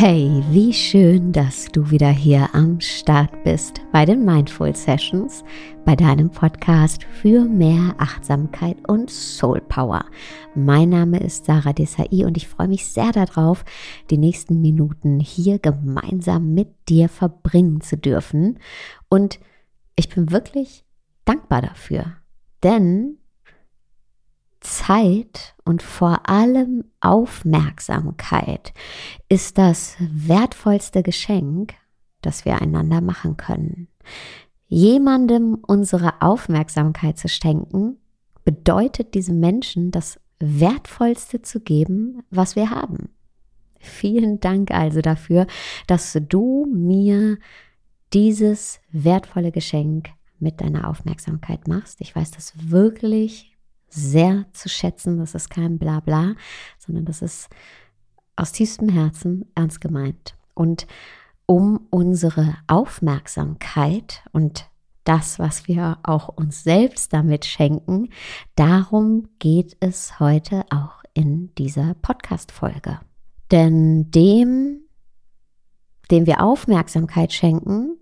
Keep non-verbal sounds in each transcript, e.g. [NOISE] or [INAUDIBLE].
Hey, wie schön, dass du wieder hier am Start bist bei den Mindful Sessions, bei deinem Podcast für mehr Achtsamkeit und Soul Power. Mein Name ist Sarah Desai und ich freue mich sehr darauf, die nächsten Minuten hier gemeinsam mit dir verbringen zu dürfen. Und ich bin wirklich dankbar dafür, denn Zeit und vor allem Aufmerksamkeit ist das wertvollste Geschenk, das wir einander machen können. Jemandem unsere Aufmerksamkeit zu schenken, bedeutet diesem Menschen das Wertvollste zu geben, was wir haben. Vielen Dank also dafür, dass du mir dieses wertvolle Geschenk mit deiner Aufmerksamkeit machst. Ich weiß das wirklich sehr zu schätzen. Das ist kein Blabla, sondern das ist aus tiefstem Herzen ernst gemeint. Und um unsere Aufmerksamkeit und das, was wir auch uns selbst damit schenken, darum geht es heute auch in dieser Podcast-Folge. Denn dem, dem wir Aufmerksamkeit schenken,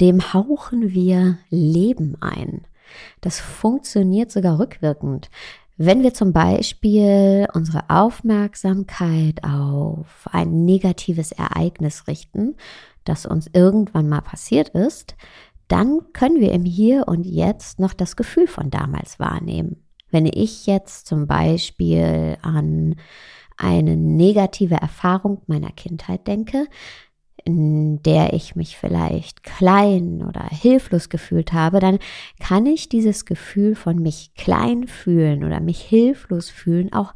dem hauchen wir Leben ein. Das funktioniert sogar rückwirkend. Wenn wir zum Beispiel unsere Aufmerksamkeit auf ein negatives Ereignis richten, das uns irgendwann mal passiert ist, dann können wir im Hier und Jetzt noch das Gefühl von damals wahrnehmen. Wenn ich jetzt zum Beispiel an eine negative Erfahrung meiner Kindheit denke, in der ich mich vielleicht klein oder hilflos gefühlt habe, dann kann ich dieses Gefühl von mich klein fühlen oder mich hilflos fühlen auch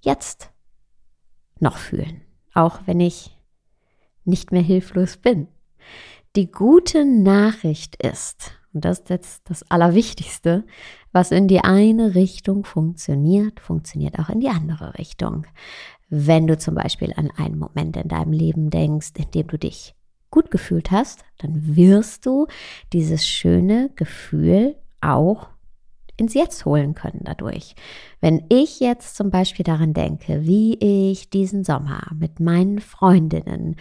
jetzt noch fühlen, auch wenn ich nicht mehr hilflos bin. Die gute Nachricht ist, und das ist jetzt das Allerwichtigste, was in die eine Richtung funktioniert, funktioniert auch in die andere Richtung. Wenn du zum Beispiel an einen Moment in deinem Leben denkst, in dem du dich gut gefühlt hast, dann wirst du dieses schöne Gefühl auch ins Jetzt holen können dadurch. Wenn ich jetzt zum Beispiel daran denke, wie ich diesen Sommer mit meinen Freundinnen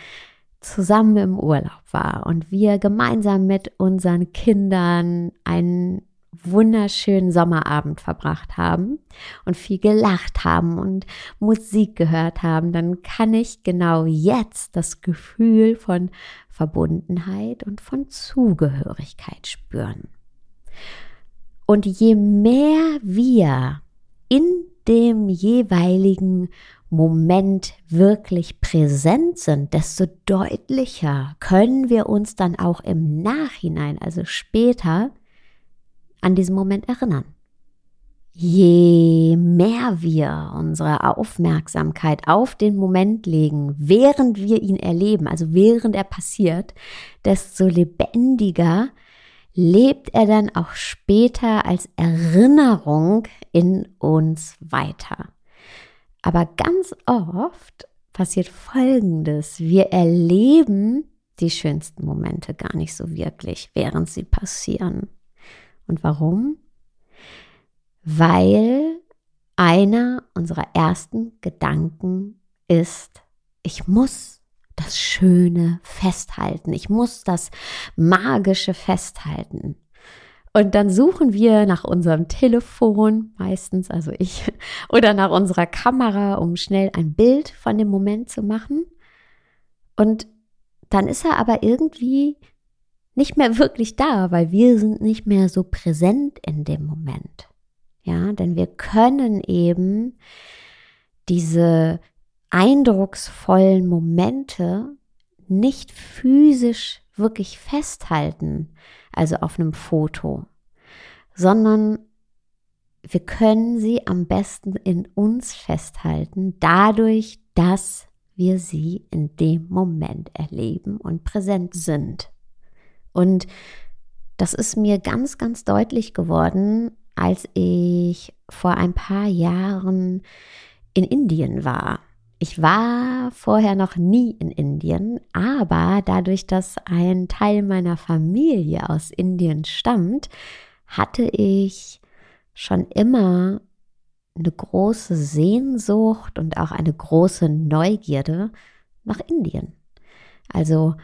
zusammen im Urlaub war und wir gemeinsam mit unseren Kindern einen wunderschönen Sommerabend verbracht haben und viel gelacht haben und Musik gehört haben, dann kann ich genau jetzt das Gefühl von Verbundenheit und von Zugehörigkeit spüren. Und je mehr wir in dem jeweiligen Moment wirklich präsent sind, desto deutlicher können wir uns dann auch im Nachhinein, also später, an diesen Moment erinnern. Je mehr wir unsere Aufmerksamkeit auf den Moment legen, während wir ihn erleben, also während er passiert, desto lebendiger lebt er dann auch später als Erinnerung in uns weiter. Aber ganz oft passiert Folgendes. Wir erleben die schönsten Momente gar nicht so wirklich, während sie passieren. Und warum? Weil einer unserer ersten Gedanken ist, ich muss das Schöne festhalten, ich muss das Magische festhalten. Und dann suchen wir nach unserem Telefon, meistens, also ich, [LAUGHS] oder nach unserer Kamera, um schnell ein Bild von dem Moment zu machen. Und dann ist er aber irgendwie nicht mehr wirklich da, weil wir sind nicht mehr so präsent in dem Moment. Ja, denn wir können eben diese eindrucksvollen Momente nicht physisch wirklich festhalten, also auf einem Foto, sondern wir können sie am besten in uns festhalten, dadurch, dass wir sie in dem Moment erleben und präsent sind. Und das ist mir ganz, ganz deutlich geworden, als ich vor ein paar Jahren in Indien war. Ich war vorher noch nie in Indien, aber dadurch, dass ein Teil meiner Familie aus Indien stammt, hatte ich schon immer eine große Sehnsucht und auch eine große Neugierde nach Indien. Also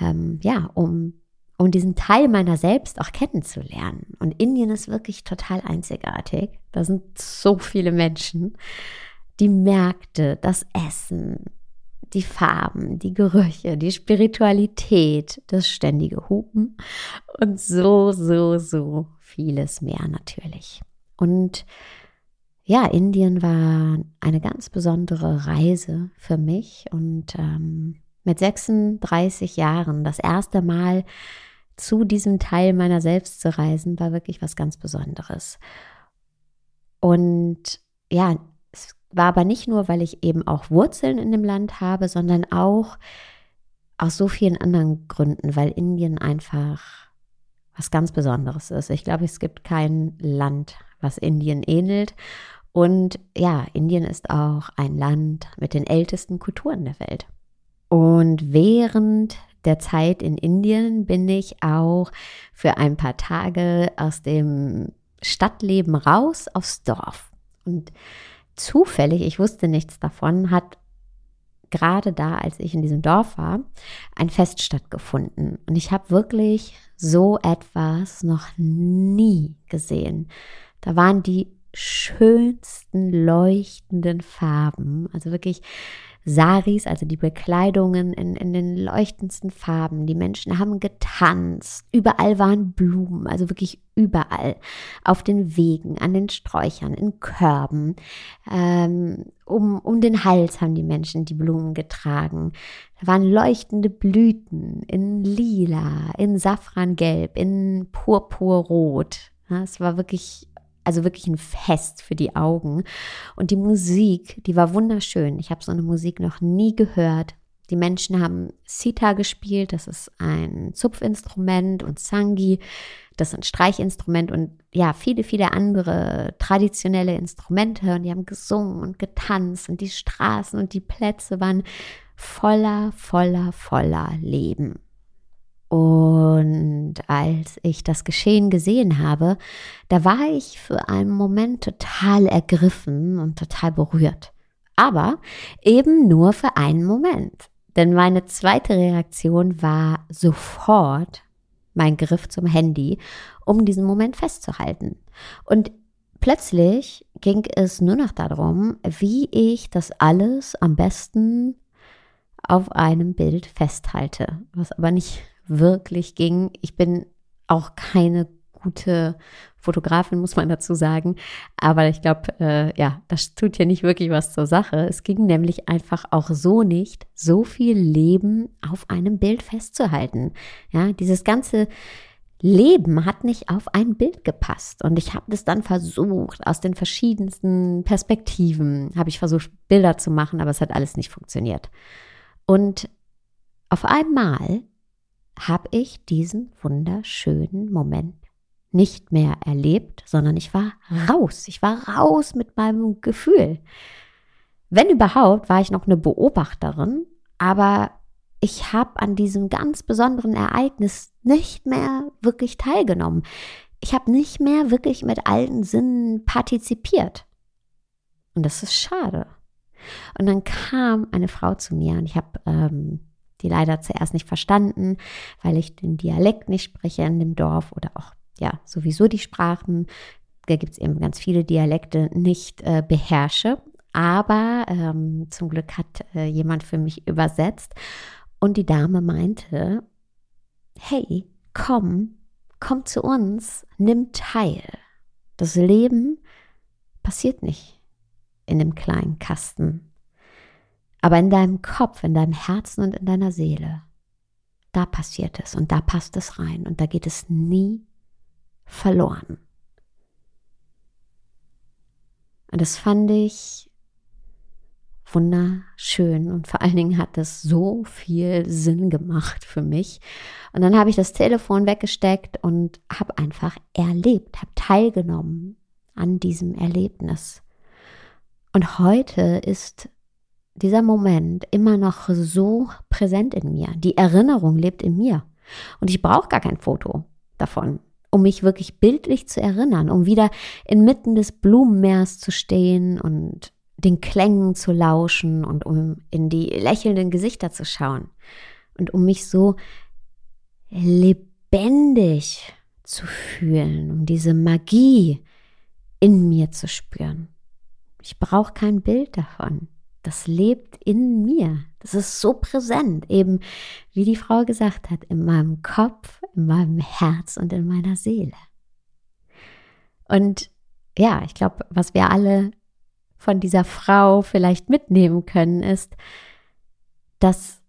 ähm, ja, um, um diesen Teil meiner selbst auch kennenzulernen. Und Indien ist wirklich total einzigartig. Da sind so viele Menschen. Die Märkte, das Essen, die Farben, die Gerüche, die Spiritualität, das ständige Hupen und so, so, so vieles mehr natürlich. Und ja, Indien war eine ganz besondere Reise für mich und ähm, mit 36 Jahren das erste Mal zu diesem Teil meiner selbst zu reisen, war wirklich was ganz Besonderes. Und ja, es war aber nicht nur, weil ich eben auch Wurzeln in dem Land habe, sondern auch aus so vielen anderen Gründen, weil Indien einfach was ganz Besonderes ist. Ich glaube, es gibt kein Land, was Indien ähnelt. Und ja, Indien ist auch ein Land mit den ältesten Kulturen der Welt. Und während der Zeit in Indien bin ich auch für ein paar Tage aus dem Stadtleben raus aufs Dorf. Und zufällig, ich wusste nichts davon, hat gerade da, als ich in diesem Dorf war, ein Fest stattgefunden. Und ich habe wirklich so etwas noch nie gesehen. Da waren die schönsten leuchtenden Farben, also wirklich Saris, also die Bekleidungen in, in den leuchtendsten Farben. Die Menschen haben getanzt. Überall waren Blumen, also wirklich überall. Auf den Wegen, an den Sträuchern, in Körben. Ähm, um, um den Hals haben die Menschen die Blumen getragen. Da waren leuchtende Blüten in lila, in safrangelb, in purpurrot. Es war wirklich also wirklich ein Fest für die Augen. Und die Musik, die war wunderschön. Ich habe so eine Musik noch nie gehört. Die Menschen haben Sita gespielt, das ist ein Zupfinstrument, und Sangi, das ist ein Streichinstrument und ja, viele, viele andere traditionelle Instrumente. Und die haben gesungen und getanzt und die Straßen und die Plätze waren voller, voller, voller Leben. Und als ich das Geschehen gesehen habe, da war ich für einen Moment total ergriffen und total berührt. Aber eben nur für einen Moment. Denn meine zweite Reaktion war sofort mein Griff zum Handy, um diesen Moment festzuhalten. Und plötzlich ging es nur noch darum, wie ich das alles am besten auf einem Bild festhalte, was aber nicht wirklich ging. Ich bin auch keine gute Fotografin, muss man dazu sagen. Aber ich glaube, äh, ja, das tut ja nicht wirklich was zur Sache. Es ging nämlich einfach auch so nicht, so viel Leben auf einem Bild festzuhalten. Ja, dieses ganze Leben hat nicht auf ein Bild gepasst. Und ich habe das dann versucht, aus den verschiedensten Perspektiven habe ich versucht, Bilder zu machen, aber es hat alles nicht funktioniert. Und auf einmal habe ich diesen wunderschönen Moment nicht mehr erlebt, sondern ich war raus. Ich war raus mit meinem Gefühl. Wenn überhaupt, war ich noch eine Beobachterin, aber ich habe an diesem ganz besonderen Ereignis nicht mehr wirklich teilgenommen. Ich habe nicht mehr wirklich mit allen Sinnen partizipiert. Und das ist schade. Und dann kam eine Frau zu mir und ich habe ähm, die leider zuerst nicht verstanden, weil ich den Dialekt nicht spreche in dem Dorf oder auch ja sowieso die Sprachen, da gibt es eben ganz viele Dialekte, nicht äh, beherrsche. Aber ähm, zum Glück hat äh, jemand für mich übersetzt und die Dame meinte, hey, komm, komm zu uns, nimm teil. Das Leben passiert nicht in dem kleinen Kasten aber in deinem Kopf, in deinem Herzen und in deiner Seele, da passiert es und da passt es rein und da geht es nie verloren. Und das fand ich wunderschön und vor allen Dingen hat es so viel Sinn gemacht für mich. Und dann habe ich das Telefon weggesteckt und habe einfach erlebt, habe teilgenommen an diesem Erlebnis. Und heute ist dieser Moment immer noch so präsent in mir. Die Erinnerung lebt in mir. Und ich brauche gar kein Foto davon, um mich wirklich bildlich zu erinnern, um wieder inmitten des Blumenmeers zu stehen und den Klängen zu lauschen und um in die lächelnden Gesichter zu schauen und um mich so lebendig zu fühlen, um diese Magie in mir zu spüren. Ich brauche kein Bild davon. Das lebt in mir. Das ist so präsent, eben wie die Frau gesagt hat, in meinem Kopf, in meinem Herz und in meiner Seele. Und ja, ich glaube, was wir alle von dieser Frau vielleicht mitnehmen können, ist, dass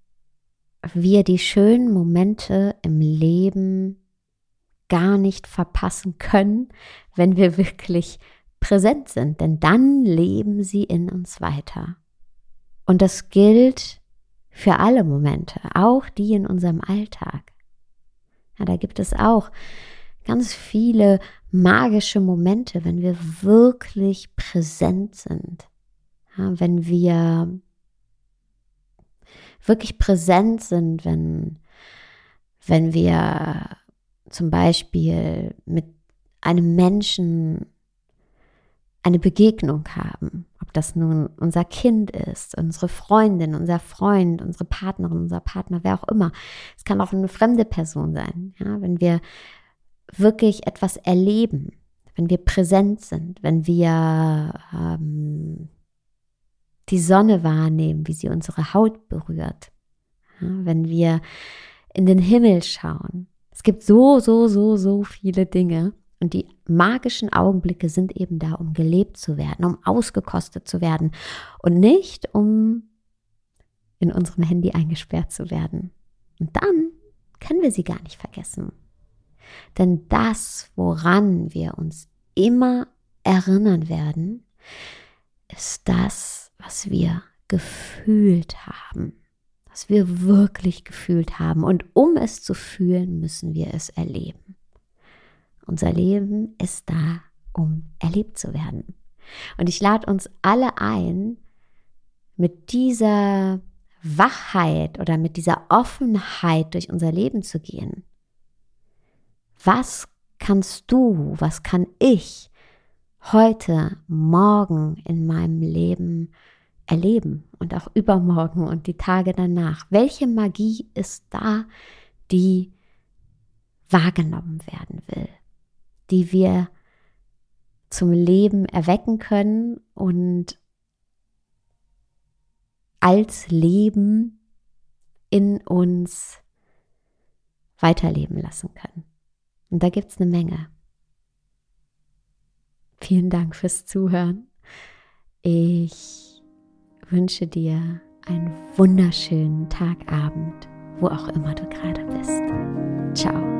wir die schönen Momente im Leben gar nicht verpassen können, wenn wir wirklich präsent sind, denn dann leben sie in uns weiter. Und das gilt für alle Momente, auch die in unserem Alltag. Ja, da gibt es auch ganz viele magische Momente, wenn wir wirklich präsent sind. Ja, wenn wir wirklich präsent sind, wenn, wenn wir zum Beispiel mit einem Menschen eine Begegnung haben, ob das nun unser Kind ist, unsere Freundin, unser Freund, unsere Partnerin, unser Partner, wer auch immer. Es kann auch eine fremde Person sein, ja, wenn wir wirklich etwas erleben, wenn wir präsent sind, wenn wir ähm, die Sonne wahrnehmen, wie sie unsere Haut berührt, ja, wenn wir in den Himmel schauen. Es gibt so, so, so, so viele Dinge, und die magischen Augenblicke sind eben da, um gelebt zu werden, um ausgekostet zu werden und nicht um in unserem Handy eingesperrt zu werden. Und dann können wir sie gar nicht vergessen. Denn das, woran wir uns immer erinnern werden, ist das, was wir gefühlt haben, was wir wirklich gefühlt haben. Und um es zu fühlen, müssen wir es erleben. Unser Leben ist da, um erlebt zu werden. Und ich lade uns alle ein, mit dieser Wachheit oder mit dieser Offenheit durch unser Leben zu gehen. Was kannst du, was kann ich heute, morgen in meinem Leben erleben und auch übermorgen und die Tage danach? Welche Magie ist da, die wahrgenommen werden will? Die wir zum Leben erwecken können und als Leben in uns weiterleben lassen können. Und da gibt es eine Menge. Vielen Dank fürs Zuhören. Ich wünsche dir einen wunderschönen Tagabend, wo auch immer du gerade bist. Ciao.